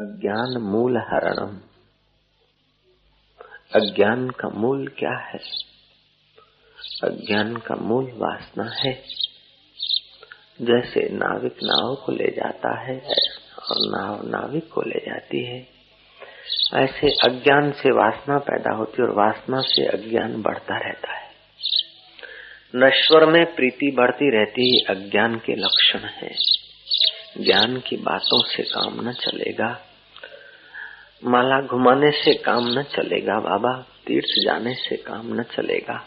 अज्ञान मूल हरणम। अज्ञान का मूल क्या है? अज्ञान का मूल वासना है। जैसे नाविक नाव को ले जाता है और नाव नाविक को ले जाती है, ऐसे अज्ञान से वासना पैदा होती है और वासना से अज्ञान बढ़ता रहता है। नश्वर में प्रीति बढ़ती रहती है अज्ञान के लक्षण है। ज्ञान की बातों से काम न चलेगा। माला घुमाने से काम न चलेगा, बाबा। तीर्थ जाने से काम न चलेगा।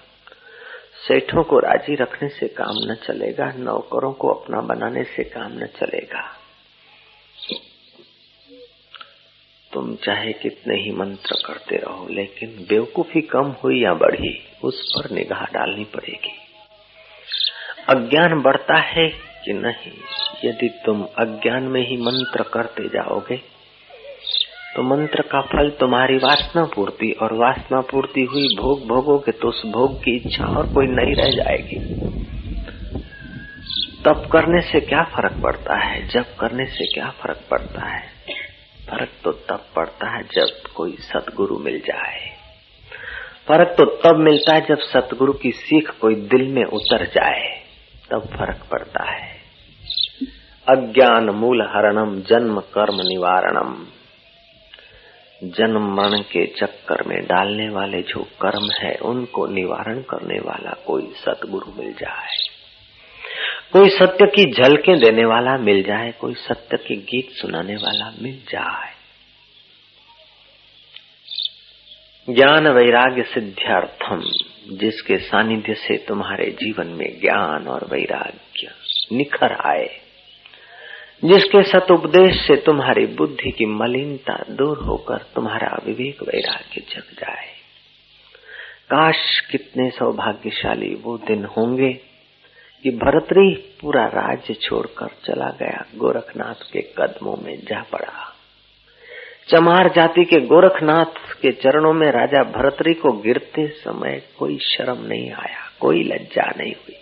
सेठों को राज़ी रखने से काम न चलेगा, नौकरों को अपना बनाने से काम न चलेगा। तुम चाहे कितने ही मंत्र करते रहो, लेकिन बेवकूफ़ी कम हुई या बढ़ी, उस पर निगाह डालनी पड़ेगी। अज्ञान बढ़ता है कि नहीं? यदि तुम अज्ञान में ही मंत्र करते जाओगे तो मंत्र का फल तुम्हारी वासना पूर्ति और वासना पूर्ति हुई भोग भोगोगे तो उस भोग की इच्छा और कोई नहीं रह जाएगी। तप करने से क्या फ़र्क पड़ता है? जब करने से क्या फ़र्क पड़ता है? फ़र्क तो तब पड़ता है जब कोई सतगुरु मिल जाए। फ़र्क तो तब मिलता है जब सतगुरु की सीख कोई दिल में उतर जाए। तब फ़र्क पड़ता है। अज्ञान मूल हरणम जन्म कर्म निवारणम। जन्म मरण के चक्कर में डालने वाले जो कर्म है, उनको निवारण करने वाला कोई सतगुरु मिल जाए। कोई सत्य की झलकें देने वाला मिल जाए, कोई सत्य के गीत सुनाने वाला मिल जाए। ज्ञान वैराग्य सिद्धार्थम जिसके सानिध्य से तुम्हारे जीवन में ज्ञान और वैराग्य निखर आए। जिसके सत उपदेश से तुम्हारी बुद्धि की मलिनता दूर होकर तुम्हारा विवेक वैराग्य जग जाए। काश कितने सौभाग्यशाली वो दिन होंगे कि भरतरी पूरा राज्य छोड़कर चला गया गोरखनाथ के कदमों में जा पड़ा। चमार जाति के गोरखनाथ के चरणों में राजा भरतरी को गिरते समय कोई शर्म नहीं आया, कोई लज्जा नहीं हुई।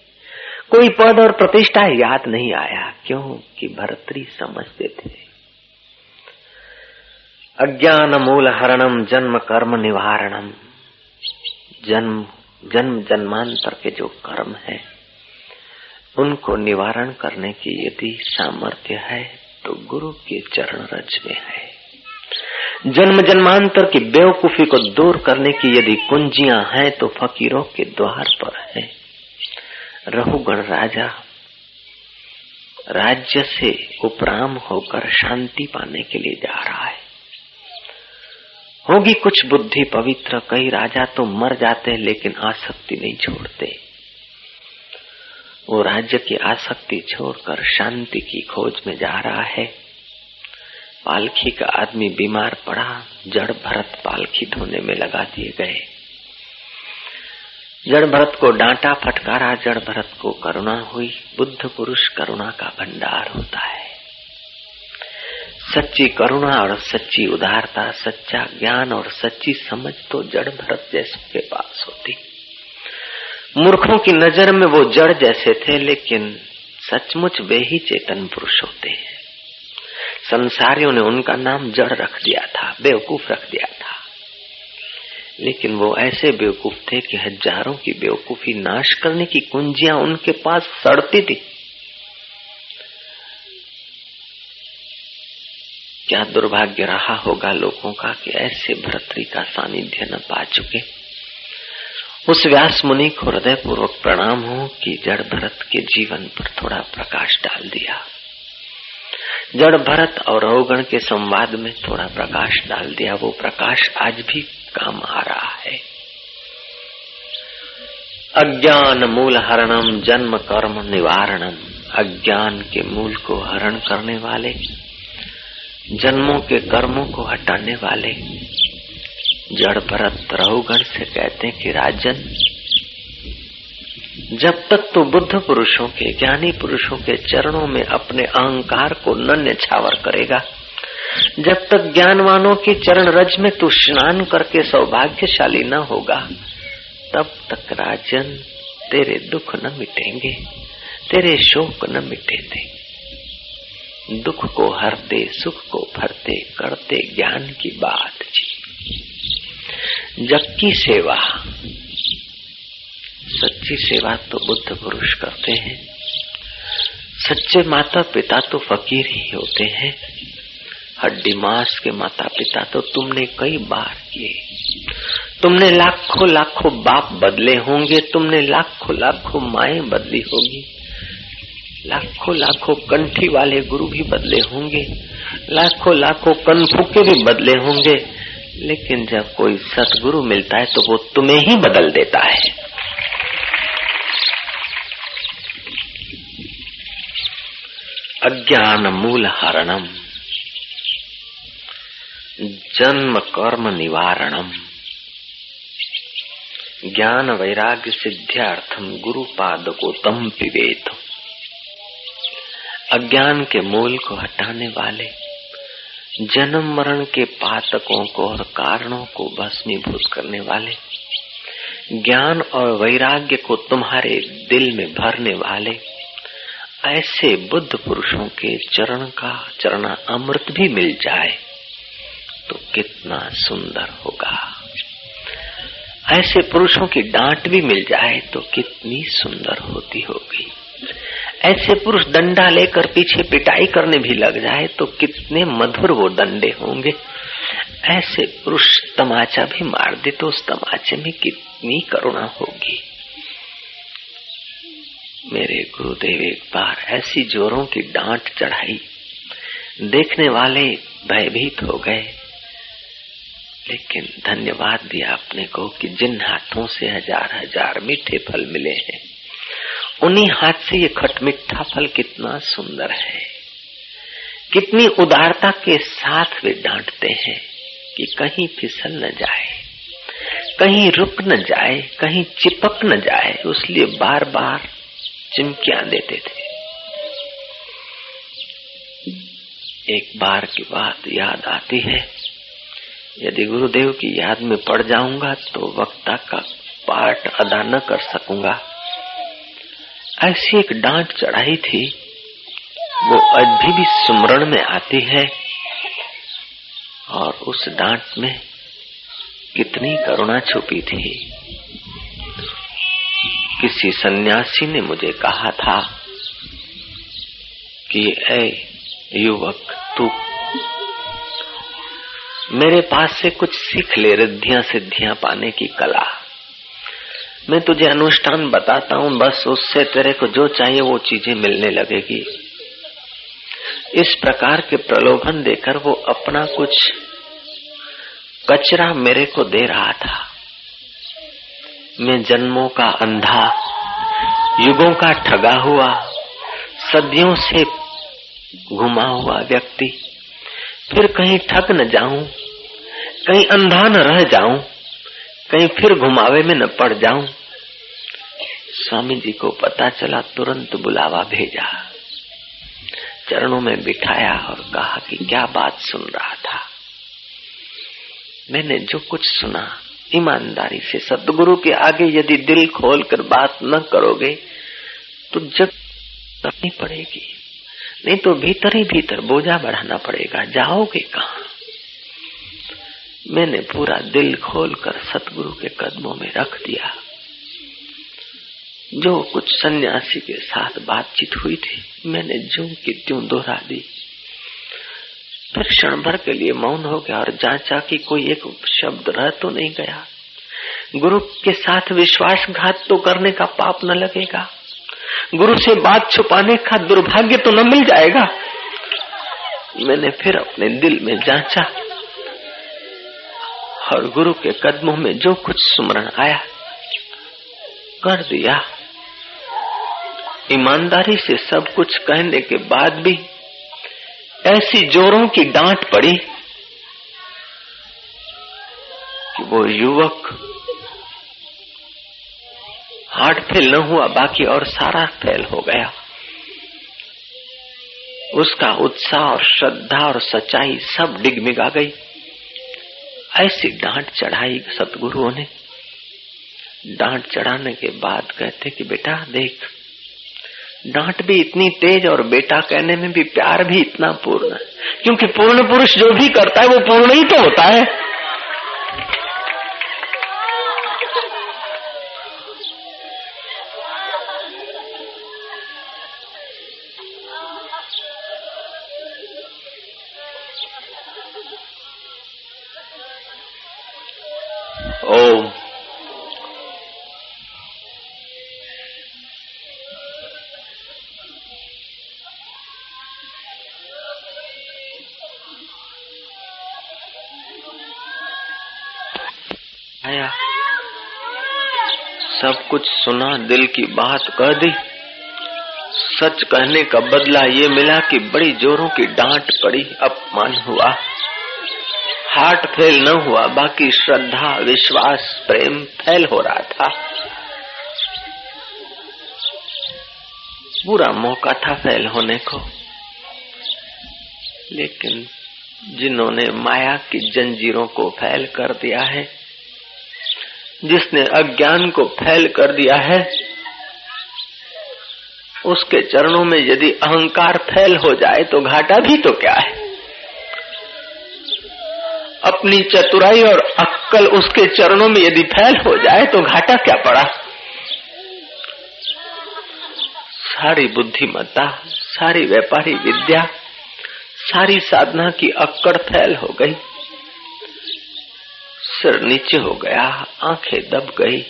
कोई पद और प्रतिष्ठा याद नहीं आया। क्यों? कि भरतरी समझते थे। अज्ञान मूल हरणम, जन्म कर्म निवारणम। जन्म जन्म जन्मांतर के जो कर्म है, उनको निवारण करने की यदि सामर्थ्य है तो गुरु के चरण रज में है। जन्म जन्मांतर की बेवकूफ़ी को दूर करने की यदि कुंजियाँ हैं तो फकीरों के द्वार पर है। रहुगण राजा। राज्य से उपराम होकर शांति पाने के लिए जा रहा है। होगी कुछ बुद्धि पवित्र, कई राजा तो मर जाते हैं, लेकिन आसक्ति नहीं छोड़ते। वो राज्य की आसक्ति छोड़कर शांति की खोज में जा रहा है। पालखी का आदमी बीमार पड़ा, जड़ भरत पालखी धोने में लगा दिए गए। जड़ भरत को डांटा, फटकारा जड़ भरत को करुणा हुई। बुद्ध पुरुष करुणा का भंडार होता है। सच्ची करुणा और सच्ची उदारता, सच्चा ज्ञान और सच्ची समझ तो जड़ भरत जैसे के पास होती। मूर्खों की नज़र में वो जड़ जैसे थे, लेकिन सचमुच वे ही चेतन पुरुष होते हैं। संसारियों ने उनका नाम जड़ रख दिया था, बेवकूफ़ रख दिया था। लेकिन वो ऐसे बेवकूफ़ थे कि हज़ारों की बेवकूफ़ी नाश करने की कुंजियाँ उनके पास सड़ती थी। क्या दुर्भाग्य रहा होगा लोगों का कि ऐसे भरतरी का सानिध्य न पा चुके? उस व्यास मुनि को हृदय पूर्वक प्रणाम हो कि जड़ भरत के जीवन पर थोड़ा प्रकाश डाल दिया। जड़ भरत और अवगण के संवाद में थोड़ा प्रकाश डाल दिया। वो प्रकाश आज भी काम आ रहा है। अज्ञान मूल हरणम, जन्म कर्म निवारणम। अज्ञान के मूल को हरण करने वाले, जन्मों के कर्मों को हटाने वाले। जड़ भरत रहुगण से कहते हैं कि राजन जब तक तो बुद्ध पुरुषों के, ज्ञानी पुरुषों के चरणों में अपने अहंकार को न न्यछावर करेगा, जब तक ज्ञानवानों के चरण रज में तू स्नान करके सौभाग्यशाली न होगा, तब तक राजन तेरे दुख न मिटेंगे, तेरे शोक न मिटेंगे। दुख को हरते, सुख को भरते, करते ज्ञान की बात जी। जग की सेवा सच्ची सेवा तो बुद्ध पुरुष करते हैं। सच्चे माता पिता तो फकीर ही होते हैं। हड्डी मांस के माता पिता तो तुमने कई बार किए। तुमने लाखों लाखों बाप बदले होंगे, तुमने लाखों लाखों माए बदली होगी। लाखों लाखों कंठी वाले गुरु भी बदले होंगे। लाखों लाखों कनफुके भी बदले होंगे। लेकिन जब कोई सतगुरु मिलता है तो वो तुम्हें ही बदल देता है। अज्ञान मूल हरणम जन्म कर्म निवारणम ज्ञान वैराग्य सिद्ध्यार्थम गुरु पाद को तम पिवेत अज्ञान के मूल को हटाने वाले, जन्म मरण के पातकों को और कारणों को भस्मीभूत करने वाले, ज्ञान और वैराग्य को तुम्हारे दिल में भरने वाले ऐसे बुद्ध पुरुषों के चरण का चरणा अमृत भी मिल जाए तो कितना सुंदर होगा। ऐसे पुरुषों की डांट भी मिल जाए तो कितनी सुंदर होती होगी। ऐसे पुरुष डंडा लेकर पीछे पिटाई करने भी लग जाए तो कितने मधुर वो डंडे होंगे। ऐसे पुरुष तमाचा भी मार दे तो उस तमाचे में कितनी करुणा होगी। मेरे गुरुदेव, एक बार ऐसी जोरों की डांट चढ़ाई। देखने वाले भयभीत हो गए। लेकिन धन्यवाद दिया अपने को कि जिन हाथों से हज़ार हज़ार मीठे फल मिले हैं, उन्हीं हाथ से ये खटमिठा फल कितना सुंदर है। कितनी उदारता के साथ वे डांटते हैं कि कहीं फिसल न जाए, कहीं रुक न जाए, कहीं चिपक न जाए, उसलिए बार बार चिमकियाँ देते थे। एक बार की बात याद आती है, यदि गुरुदेव की याद में पड़ जाऊँगा तो वक्ता का पाठ अदा न कर सकूँगा। ऐसी एक डांट चढ़ाई थी, वो अभी भी सुमरण में आती है, और उस डांट में कितनी करुणा छुपी थी। किसी सन्यासी ने मुझे कहा था कि ए युवक, तू मेरे पास से कुछ सीख ले रिद्धियाँ सिद्धियाँ पाने की कला। मैं तुझे अनुष्ठान बताता हूँ, बस उससे तेरे को जो चाहिए वो चीज़ें मिलने लगेगी। इस प्रकार के प्रलोभन देकर वो अपना कुछ कचरा मेरे को दे रहा था। मैं जन्मों का अंधा, युगों का ठगा हुआ, सदियों से घुमा हुआ व्यक्ति। फिर कहीं ठग न जाऊँ, कहीं अंधा न रह जाऊँ, कहीं फिर घुमावे में न पड़ जाऊँ। स्वामी जी को पता चला, तुरंत बुलावा भेजा। चरणों में बिठाया और कहा कि क्या बात सुन रहा था। मैंने जो कुछ सुना ईमानदारी से, सदगुरु के आगे यदि दिल खोल कर बात न करोगे तो जग करनी पड़ेगी। नहीं तो भीतर ही भीतर बोझा बढ़ाना पड़ेगा। जाओगे कहा? मैंने पूरा दिल खोल कर सतगुरु के कदमों में रख दिया। जो कुछ सन्यासी के साथ बातचीत हुई थी, मैंने जो की त्यों दोहरा दी। फिर क्षण भर के लिए मौन हो गया और जांचा कि कोई एक शब्द रह तो नहीं गया। गुरु के साथ विश्वासघात तो करने का पाप न लगेगा। गुरु से बात छुपाने का दुर्भाग्य तो न मिल जाएगा। मैंने फिर अपने दिल में जांचा और गुरु के कदमों में जो कुछ सुमरण आया, कर दिया। ईमानदारी से सब कुछ कहने के बाद भी ऐसी जोरों की डांट पड़ी कि वो युवक हार्ट फेल न हुआ, बाकी और सारा फेल हो गया। उसका उत्साह और श्रद्धा और सच्चाई सब डिगमिगा गई। ऐसी डांट चढ़ाई सतगुरुओं ने। डांट चढ़ाने के बाद कहते कि, बेटा, देख डांट भी इतनी तेज और बेटा कहने में भी प्यार भी इतना पूर्ण है। क्योंकि पूर्ण पुरुष जो भी करता है, वो पूर्ण ही तो होता है। कुछ सुना, दिल की बात कह दी। सच कहने का बदला ये मिला कि बड़ी जोरों की डांट पड़ी, अपमान हुआ। हार्ट फेल न हुआ, बाकी श्रद्धा, विश्वास, प्रेम फैल हो रहा था। बुरा मौका था फैल होने को। लेकिन जिन्होंने माया की जंजीरों को फैल कर दिया है जिसने अज्ञान को फैल कर दिया है, उसके चरणों में यदि अहंकार फैल हो जाए तो घाटा भी तो क्या है? अपनी चतुराई और अक्कल उसके चरणों में यदि फैल हो जाए तो घाटा क्या पड़ा? सारी बुद्धिमत्ता, सारी व्यापारी विद्या, सारी साधना की अक्कड़ फैल हो गई। सिर नीचे हो गया, आँखें दब गई।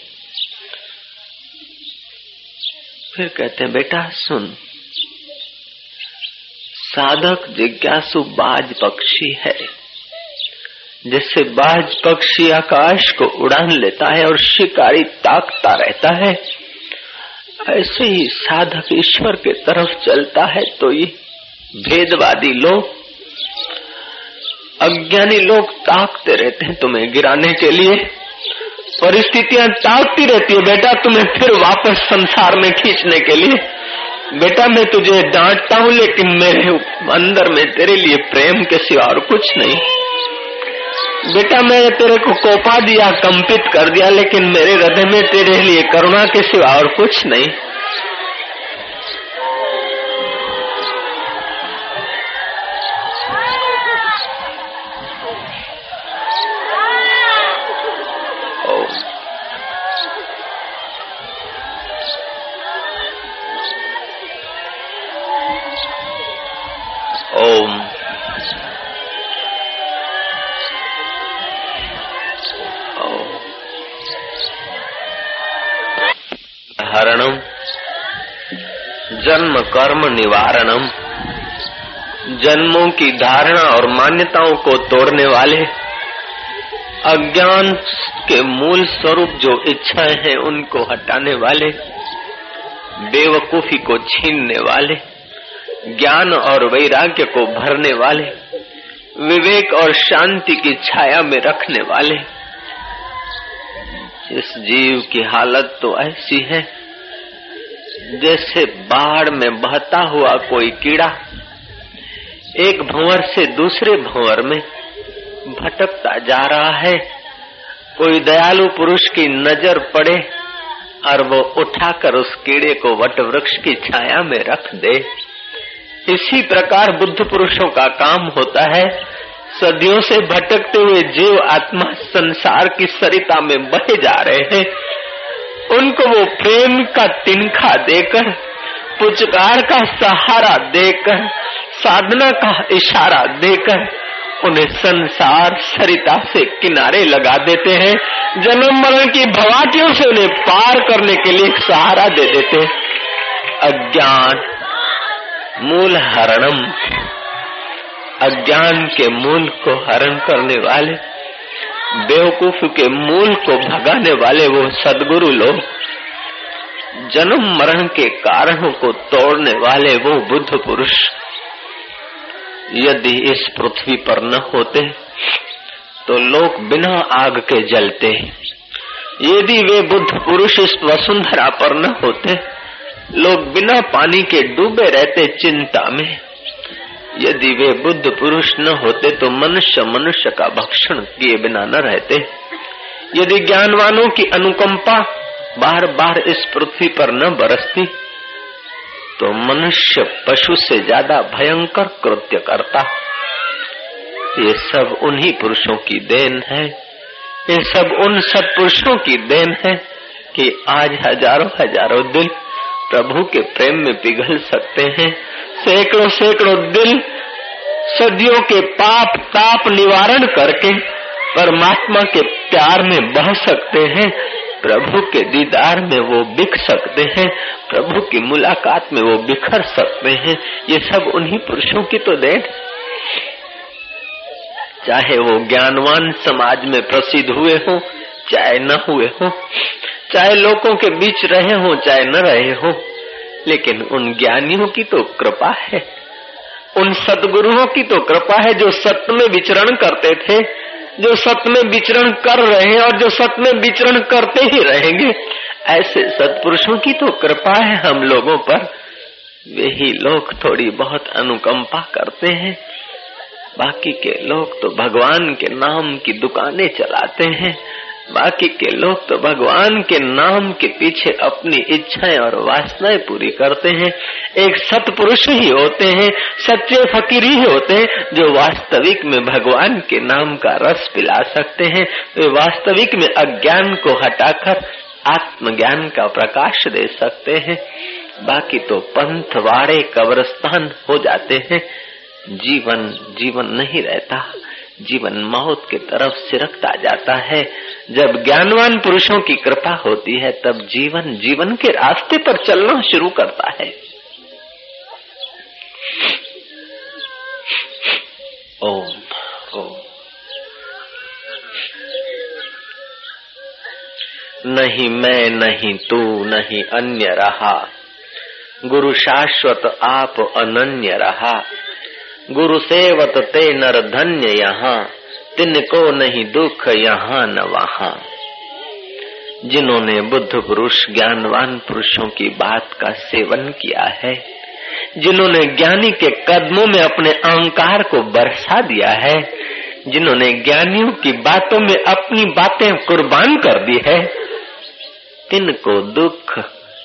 फिर कहते हैं, बेटा, सुन। साधक जिज्ञासु बाज पक्षी है जैसे बाज पक्षी आकाश को उड़ान लेता है और शिकारी ताकता रहता है। ऐसे ही साधक ईश्वर के तरफ़ चलता है तो ये भेदवादी लोग अज्ञानी लोग ताकते रहते हैं तुम्हें गिराने के लिए। परिस्थितियाँ ताकती रहती है, बेटा, तुम्हें फिर वापस संसार में खींचने के लिए। बेटा, मैं तुझे डांटता हूँ, लेकिन मेरे अंदर में तेरे लिए प्रेम के सिवा और कुछ नहीं। बेटा, मैंने तेरे को कोपा दिया, कंपित कर दिया, लेकिन मेरे हृदय में तेरे लिए करुणा के सिवा और कुछ नहीं। हरणम जन्म, कर्म, निवारणम। जन्मों की धारणा और मान्यताओं को तोड़ने वाले। अज्ञान के मूल स्वरूप जो इच्छाएँ हैं, उनको हटाने वाले। बेवकूफ़ी को छीनने वाले। ज्ञान और वैराग्य को भरने वाले। विवेक और शांति की छाया में रखने वाले। इस जीव की हालत तो ऐसी है। जैसे बाढ़ में बहता हुआ कोई कीड़ा एक भंवर से दूसरे भंवर में भटकता जा रहा है। कोई दयालु पुरुष की नज़र पड़े और वो उठाकर उस कीड़े को वट वृक्ष की छाया में रख दे। इसी प्रकार बुद्ध पुरुषों का काम होता है। सदियों से भटकते हुए जीव आत्मा संसार की सरिता में बहे जा रहे हैं। उनको वो प्रेम का तिनखा देकर, पुचकार का सहारा देकर, साधना का इशारा देकर उन्हें संसार सरिता से किनारे लगा देते हैं। जन्म मरण की भवाटियों से उन्हें पार करने के लिए सहारा दे देते अज्ञान, मूल हरणम, अज्ञान के मूल को हरण करने वाले बेवकूफ़ के मूल को भगाने वाले वो सदगुरु लोग, जन्म मरण के कारणों को तोड़ने वाले वो बुद्ध पुरुष, यदि इस पृथ्वी पर न होते तो लोग बिना आग के जलते। यदि वे बुद्ध पुरुष इस वसुंधरा पर न होते, लोग बिना पानी के डूबे रहते चिंता में। यदि वे बुद्ध पुरुष न होते तो मनुष्य मनुष्य का भक्षण किए बिना न रहते। यदि ज्ञानवानों की अनुकंपा बार बार इस पृथ्वी पर न बरसती तो मनुष्य पशु से ज़्यादा भयंकर कृत्य करता। ये सब उन्हीं पुरुषों की देन है। ये सब उन सत्पुरुषों की देन है कि आज हज़ारों हज़ारों दिल प्रभु के प्रेम में पिघल सकते हैं। सैकड़ों सैकड़ों दिल सदियों के पाप, ताप निवारण करके परमात्मा के प्यार में बह सकते हैं, प्रभु के दीदार में वो बिक सकते हैं, प्रभु की मुलाकात में वो बिखर सकते हैं। ये सब उन्हीं पुरुषों की तो देन। चाहे वो ज्ञानवान समाज में प्रसिद्ध हुए हो, चाहे न हुए हो, चाहे लोगों के बीच रहे हो, चाहे न रहे हो लेकिन उन ज्ञानियों की तो कृपा है। उन सदगुरुओं की तो कृपा है जो सत्य में विचरण करते थे, जो सत्य में विचरण कर रहे हैं और जो सत्य में विचरण करते ही रहेंगे। ऐसे सत्पुरुषों की तो कृपा है हम लोगों पर। वे ही लोग थोड़ी बहुत अनुकंपा करते हैं। बाकी के लोग तो भगवान के नाम की दुकानें चलाते हैं। बाकी के लोग तो भगवान के नाम के पीछे अपनी इच्छाएँ और वासनाएँ पूरी करते हैं। एक सतपुरुष ही होते हैं, सच्चे फकीर ही होते हैं, जो वास्तविक में भगवान के नाम का रस पिला सकते हैं। वे वास्तविक में अज्ञान को हटाकर आत्मज्ञान का प्रकाश दे सकते हैं। बाकी तो पंथ, वाड़े, कब्रस्तान हो जाते हैं। जीवन जीवन नहीं रहता। जीवन मौत की तरफ़ सिरकता जाता है। जब ज्ञानवान पुरुषों की कृपा होती है, तब जीवन जीवन के रास्ते पर चलना शुरू करता है। ओम ओम। नहीं मैं, नहीं तू, नहीं अन्य रहा। गुरु शाश्वत आप अनन्य रहा। गुरु सेवत ते नर धन्य यहाँ, तिनको नहीं दुख यहाँ न वहाँ। जिन्होंने बुद्ध पुरुष, ज्ञानवान पुरुषों की बात का सेवन किया है, जिन्होंने ज्ञानी के कदमों में अपने अहंकार को बरसा दिया है, जिन्होंने ज्ञानियों की बातों में अपनी बातें कुर्बान कर दी है, तिनको दुख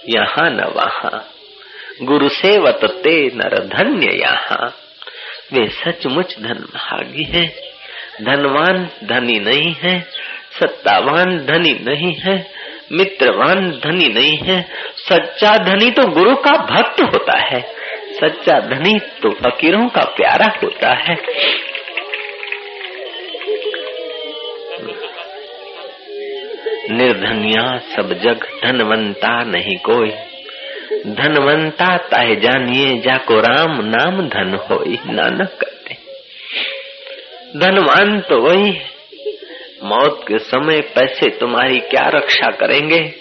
यहाँ न वहाँ। गुरु सेवत ते नर धन्य यहाँ। वे सचमुच धनभागी है। धनवान धनी नहीं है, सत्तावान धनी नहीं है, मित्रवान धनी नहीं है। सच्चा धनी तो गुरु का भक्त होता है, सच्चा धनी तो फकीरों का प्यारा होता है। निर्धनिया सब जग धनवंता नहीं कोई। धनवंता ताहे जानिए, जाको राम नाम धन हो नानक कहते। धनवान तो वही मौत के समय पैसे तुम्हारी क्या रक्षा करेंगे?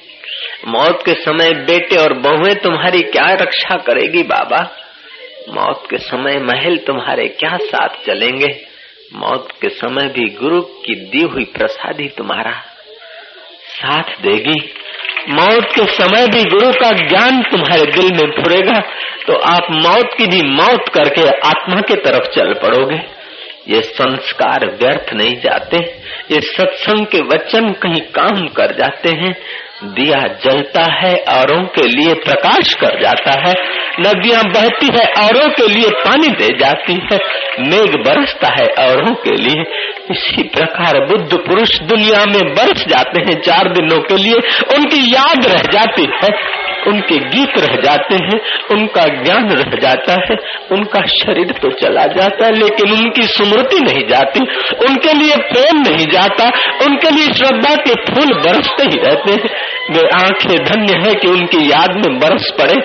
मौत के समय बेटे और बहुएँ तुम्हारी क्या रक्षा करेगी बाबा? मौत के समय महल तुम्हारे क्या साथ चलेंगे? मौत के समय भी गुरु की दी हुई प्रसादी तुम्हारा साथ देगी। मौत के समय भी गुरु का ज्ञान तुम्हारे दिल में फुरेगा तो आप मौत की भी मौत करके आत्मा के तरफ़ चल पड़ोगे। ये संस्कार व्यर्थ नहीं जाते, ये सत्संग के वचन कहीं काम कर जाते हैं दिया जलता है, औरों के लिए प्रकाश कर जाता है। नदियाँ बहती है, औरों के लिए पानी दे जाती है। मेघ बरसता है, औरों के लिए। इसी प्रकार बुद्ध पुरुष दुनिया में बरस जाते हैं चार दिनों के लिए। उनकी याद रह जाती है, उनके गीत रह जाते हैं, उनका ज्ञान रह जाता है, उनका शरीर तो चला जाता है, लेकिन उनकी स्मृति नहीं जाती। उनके लिए प्रेम नहीं जाता, उनके लिए श्रद्धा के फूल बरसते ही रहते हैं। वे आँखें धन्य है कि उनकी याद में बरस पड़े।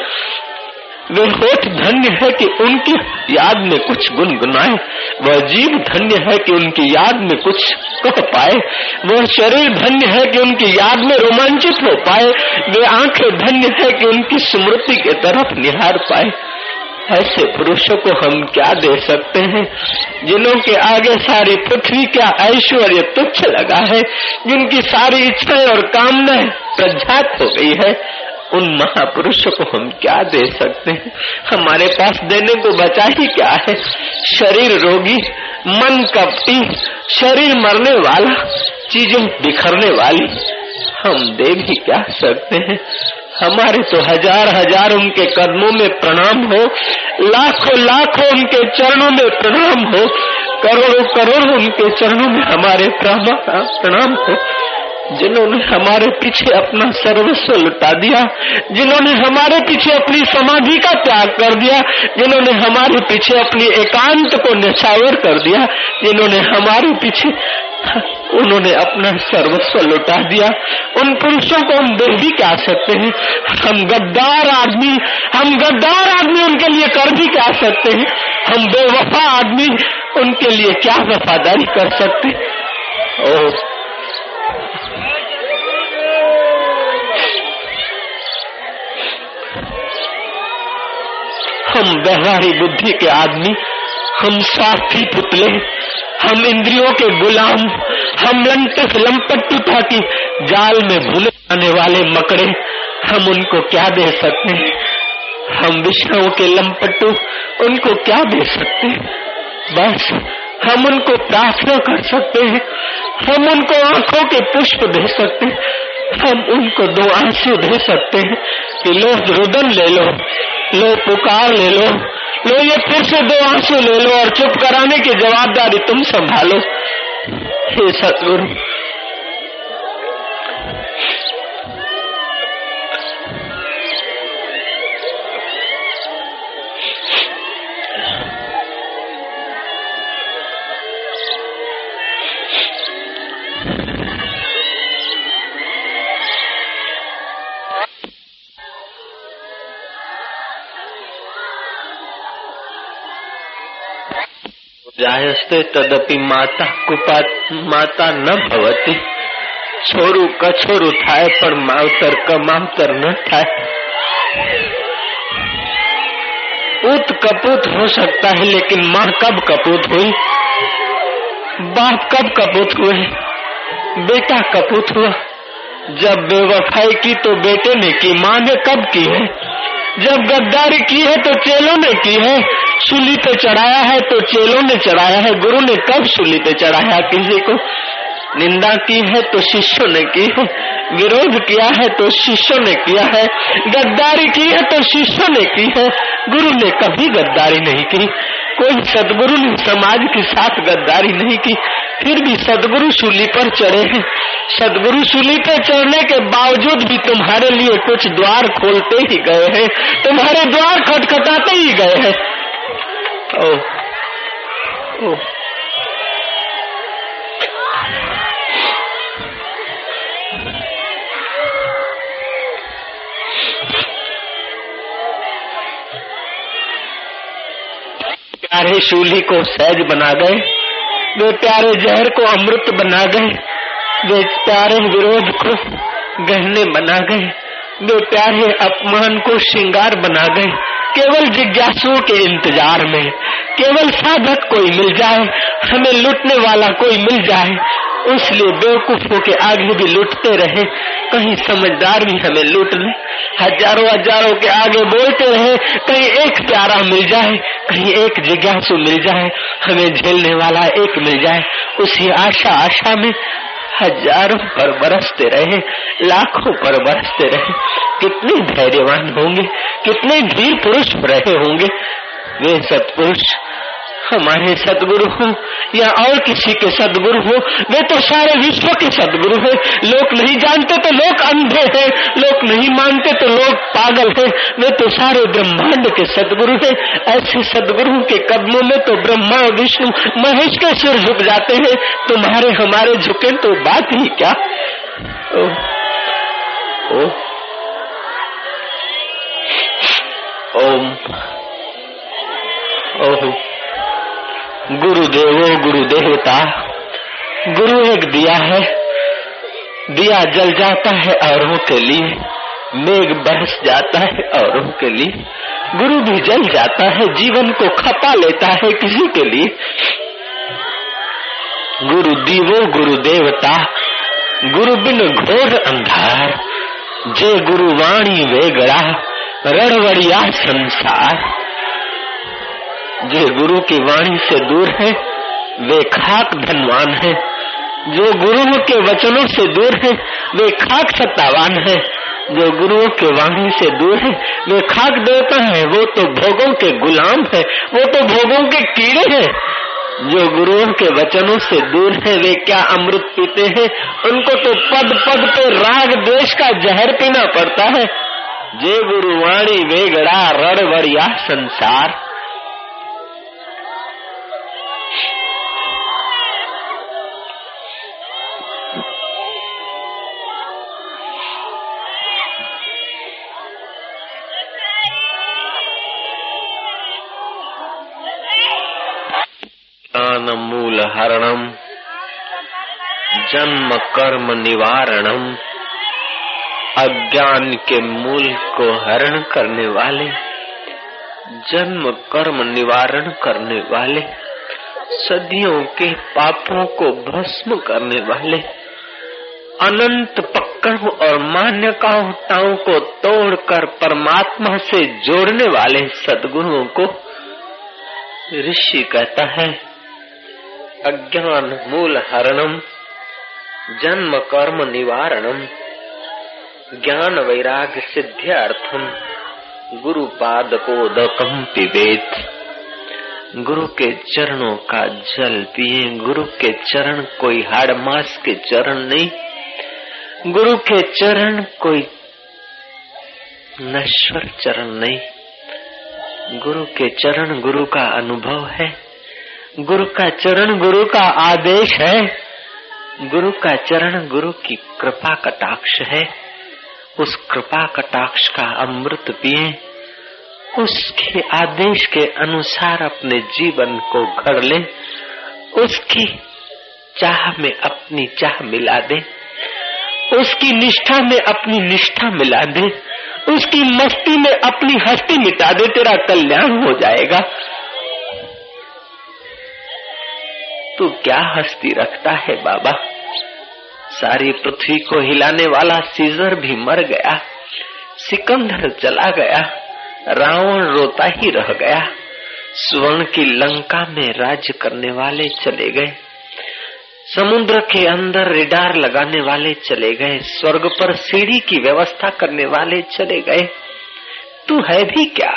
वे होठ धन्य है कि उनकी याद में कुछ गुनगुनाए। वह जीव धन्य है कि उनकी याद में कुछ कह पाए। वह शरीर धन्य है कि उनकी याद में रोमांचित हो पाए। वे आँखें धन्य है कि उनकी स्मृति के तरफ़ निहार पाए। ऐसे पुरुषों को हम क्या दे सकते हैं? जिनों के आगे सारी पृथ्वी का ऐश्वर्य तुच्छ लगा है, जिनकी सारी इच्छाएँ और कामनाएँ प्रज्ञात हो गई है, उन महापुरुषों को हम क्या दे सकते हैं? हमारे पास देने को बचा ही क्या है? शरीर रोगी, मन कपटी, शरीर मरने वाला, चीज़ें बिखरने वाली, हम दे भी क्या सकते हैं? हमारे तो हज़ार हज़ार उनके कदमों में प्रणाम हो, लाखों लाखों उनके चरणों में प्रणाम हो, करोड़ों करोड़ों उनके चरणों में हमारे प्रणाम हो। जिन्होंने हमारे पीछे अपना सर्वस्व लुटा दिया, जिन्होंने हमारे पीछे अपनी समाधि का त्याग कर दिया, जिन्होंने हमारे पीछे अपनी एकांत को निछावर कर दिया, जिन्होंने हमारे पीछे उन्होंने अपना सर्वस्व लुटा दिया। उन पुरुषों को हम देख भी क्या सकते हैं, हम गद्दार आदमी, हम गद्दार आदमी उनके लिए कर भी क्या सकते हैं, हम बेवफा आदमी उनके लिए क्या वफादारी कर सकते ओ हम व्यवहारी बुद्धि के आदमी, हम स्वार्थी पुतले हम इंद्रियों के गुलाम, हम लंटस लंपटुता की जाल में भूले जाने वाले मकड़े, हम उनको क्या दे सकते हैं? हम विषयों के लंपटू उनको क्या दे सकते हैं? बस, हम उनको प्रार्थना कर सकते हैं, हम उनको आँखों के पुष्प दे सकते हैं, हम उनको दो आँसू दे सकते हैं कि लो, रुदन ले लो। लो, पुकार ले लो। लो, ये फिर से दो आँसू ले लो और चुप कराने की जवाबदारी तुम संभालो। हे सतगुरु। जायस्ते तदपि माता कुपा माता न भवती। छोरु कछोरू थाय, पर मावतर कमावतर न थाय। पुत कपूत हो सकता है, लेकिन माँ कब कपूत हुई? बाप कब कपूत हुए? बेटा कपूत हुआ। जब बेवफाई की तो बेटे ने की, माँ ने कब की है? जब गद्दारी की है तो चेलों ने की है? सूली पे चढ़ाया है तो चेलों ने चढ़ाया है, गुरु ने कब सूली पे चढ़ाया? किसी को निंदा की है तो शिष्यों ने की है, विरोध किया है तो शिष्यों ने किया है, गद्दारी की है तो शिष्यों ने की है, गुरु ने कभी गद्दारी नहीं की। कोई सदगुरु ने समाज के साथ गद्दारी नहीं की, फिर भी सदगुरु सूली पर चढ़े हैं। सदगुरु सूली पर चढ़ने के बावजूद भी तुम्हारे लिए कुछ द्वार खोलते ही गए हैं, तुम्हारे द्वार खटखटाते ही गए हैं। ओ, ओ। प्यारे शूली को सहज बना गए। वे प्यारे जहर को अमृत बना गए। वे प्यारे विरोध को गहने बना गए। वे प्यारे अपमान को श्रृंगार बना गए। केवल जिज्ञासुओं के इंतज़ार में, केवल साधक कोई मिल जाए, हमें लुटने वाला कोई मिल जाए, उसलिए बेवकूफों के आगे भी लुटते रहे, कहीं समझदार भी हमें लूट ले। हज़ारों हज़ारों के आगे बोलते रहे, कहीं एक प्यारा मिल जाए, कहीं एक जिज्ञासु मिल जाए, हमें झेलने वाला एक मिल जाए, उसी आशा आशा में हज़ारों पर बरसते रहे, लाखों पर बरसते रहे। कितने धैर्यवान होंगे, कितने वीर पुरुष रहे होंगे। वे सत्पुरुष हमारे सदगुरु हो या और किसी के सदगुरु हो वे तो सारे विश्व के सदगुरु है। लोग नहीं जानते तो लोग अंधे हैं लोग नहीं मानते तो लोग पागल हैं। वे तो सारे ब्रह्मांड के सदगुरु हैं। ऐसे सदगुरु के कदमों में तो ब्रह्मा विष्णु महेश के सिर झुक जाते हैं। तुम्हारे हमारे झुके तो बात ही क्या? ओ, ओ, ओम। ओह। गुरुदेवो गुरुदेवता गुरु एक दिया है। दिया जल जाता है औरों के लिए। मेघ बरस जाता है औरों के लिए। गुरु भी जल जाता है, जीवन को खपा लेता है किसी के लिए। गुरु दीवो, गुरु देवता। गुरु बिन घोर अंधार। जे गुरु वाणी वेगड़ा रणवड़िया संसार। जो गुरु की वाणी से दूर है, वे खाक धनवान है। जो गुरु के वचनों से दूर है, वे खाक सत्तावान है। जो गुरुओं के वाणी से दूर है, वे खाक देवता है। वो तो भोगों के गुलाम है, वो तो भोगों के कीड़े हैं। जो गुरुओं के वचनों से दूर है, वे क्या अमृत पीते हैं? उनको तो पद पद पे राग देश का जहर पीना पड़ता है। जे गुरुवाणी वेगड़ा रड़वड़िया संसार। मूल हरणम जन्म कर्म निवारणम अज्ञान के मूल को हरण करने वाले जन्म कर्म निवारण करने वाले सदियों के पापों को भस्म करने वाले अनंत पक्कड़ और मान्यताओं को तोड़कर परमात्मा से जोड़ने वाले सदगुरुओं को ऋषि कहता है अज्ञान मूल हरणम, जन्म कर्म निवारणम, ज्ञान वैराग्य सिद्ध्यर्थम, गुरु पाद को दकम पिबेत। गुरु के चरणों का जल पिए, गुरु के चरण कोई हाड़ मास के चरण नहीं, गुरु के चरण कोई नश्वर चरण नहीं। गुरु के चरण गुरु का अनुभव है। गुरु का चरण गुरु का आदेश है। गुरु का चरण गुरु की कृपा कटाक्ष है। उस कृपा कटाक्ष का अमृत पिए। उसके आदेश के अनुसार अपने जीवन को घड़ ले। उसकी चाह में अपनी चाह मिला दे। उसकी निष्ठा में अपनी निष्ठा मिला दे। उसकी मस्ती में अपनी हस्ती मिटा दे। तेरा कल्याण हो जाएगा। तू क्या हस्ती रखता है, बाबा? सारी पृथ्वी को हिलाने वाला सीजर भी मर गया, सिकंदर चला गया, रावण रोता ही रह गया, स्वर्ण की लंका में राज करने वाले चले गए, समुद्र के अंदर रिडार लगाने वाले चले गए, स्वर्ग पर सीढ़ी की व्यवस्था करने वाले चले गए। तू है भी क्या?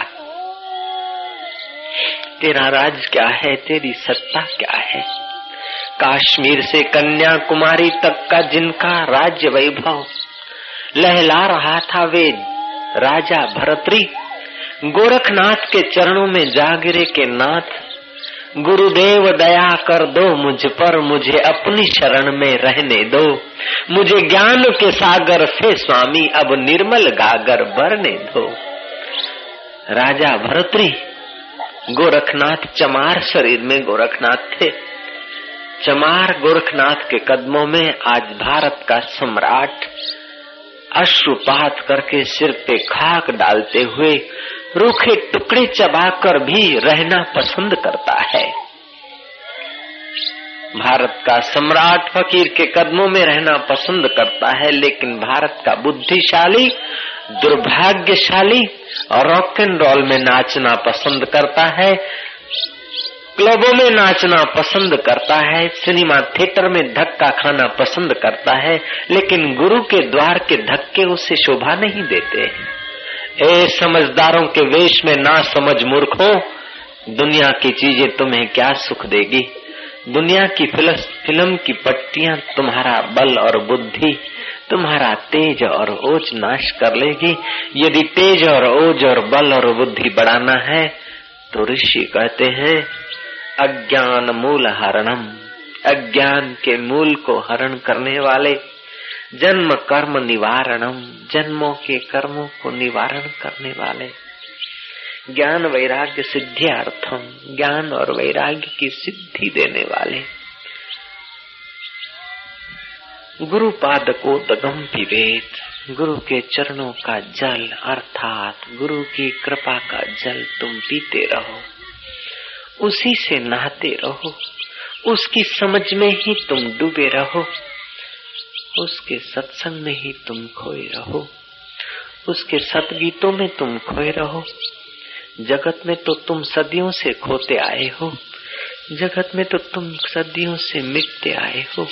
तेरा राज क्या है? तेरी सत्ता क्या है? काश्मीर से कन्याकुमारी तक का जिनका राज्य वैभव। लहला रहा था वे राजा भरतरी। गोरखनाथ के चरणों में जागिरे के नाथ। गुरुदेव दया कर दो मुझ पर, मुझे अपनी शरण में रहने दो। मुझे ज्ञान के सागर से स्वामी, अब निर्मल गागर भरने दो। राजा भरतरी, गोरखनाथ चमार शरीर में गोरखनाथ थे। चमार गोरखनाथ के कदमों में आज भारत का सम्राट अश्रुपात करके सिर पे खाक डालते हुए रूखे टुकड़े चबाकर भी रहना पसंद करता है। भारत का सम्राट फकीर के कदमों में रहना पसंद करता है, लेकिन भारत का बुद्धिशाली, दुर्भाग्यशाली रॉक एंड रोल में नाचना पसंद करता है क्लबों में नाचना पसंद करता है, सिनेमा थिएटर में धक्का खाना पसंद करता है, लेकिन गुरु के द्वार के धक्के उसे शोभा नहीं देते। ए समझदारों के वेश में ना समझ मूर्खों दुनिया की चीज़ें तुम्हें क्या सुख देगी? दुनिया की फ़िल्म की पट्टियाँ तुम्हारा बल और बुद्धि, तुम्हारा तेज और ओज नाश कर लेगी। यदि तेज और ओज और बल और बुद्धि बढ़ाना है तो ऋषि कहते हैं अज्ञान मूल हरणम। अज्ञान के मूल को हरण करने वाले जन्म, कर्म, निवारणम। जन्मों के कर्मों को निवारण करने वाले। ज्ञान वैराग्य सिद्धियार्थम। ज्ञान और वैराग्य की सिद्धि देने वाले। गुरु पाद को दगम विवेद। गुरु के चरणों का जल, अर्थात गुरु की कृपा का जल तुम पीते रहो। उसी से नहाते रहो। उसकी समझ में ही तुम डूबे रहो। उसके सत्संग में ही तुम खोए रहो। उसके सतगीतों में तुम खोए रहो। जगत में तो तुम सदियों से खोते आए हो। जगत में तो तुम सदियों से मिटते आए हो।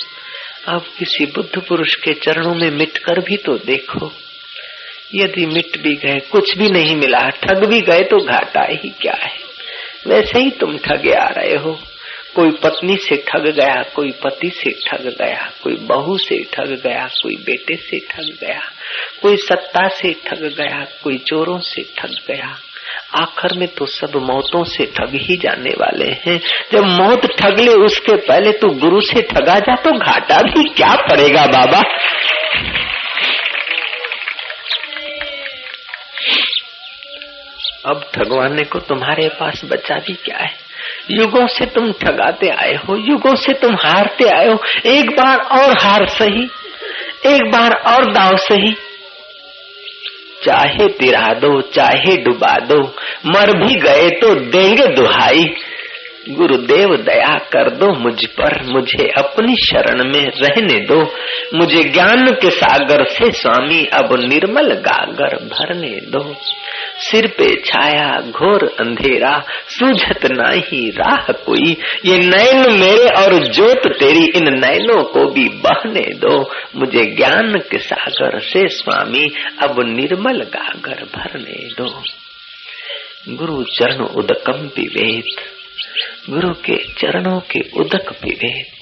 अब किसी बुद्ध पुरुष के चरणों में मिट कर भी तो देखो। यदि मिट भी गए, कुछ भी नहीं मिला, ठग भी गए तो घाटा ही क्या है? वैसे ही तुम ठगे आ रहे हो। कोई पत्नी से ठग गया, कोई पति से ठग गया, कोई बहू से ठग गया, कोई बेटे से ठग गया, कोई सत्ता से ठग गया, कोई चोरों से ठग गया। आखिर में तो सब मौतों से ठग ही जाने वाले हैं। जब मौत ठग ले उसके पहले तू गुरु से ठगा जा तो घाटा भी क्या पड़ेगा बाबा? अब ठगवाने को तुम्हारे पास बचा भी क्या है? युगों से तुम ठगाते आए हो, युगों से तुम हारते आए हो। एक बार और हार सही, एक बार और दाव सही। चाहे तिरा दो, चाहे डुबा दो, मर भी गए तो देंगे दुहाई। गुरुदेव दया कर दो मुझ पर, मुझे अपनी शरण में रहने दो। मुझे ज्ञान के सागर से स्वामी, अब निर्मल गागर भरने दो। सिर पे छाया, घोर अंधेरा, सूझत नाही राह कोई। ये नैन मेरे और जोत तेरी, इन नैनों को भी बहने दो। मुझे ज्ञान के सागर से स्वामी, अब निर्मल गागर भरने दो। गुरु चरण उदकम विवेद, गुरु के चरणों के उदक विवेद।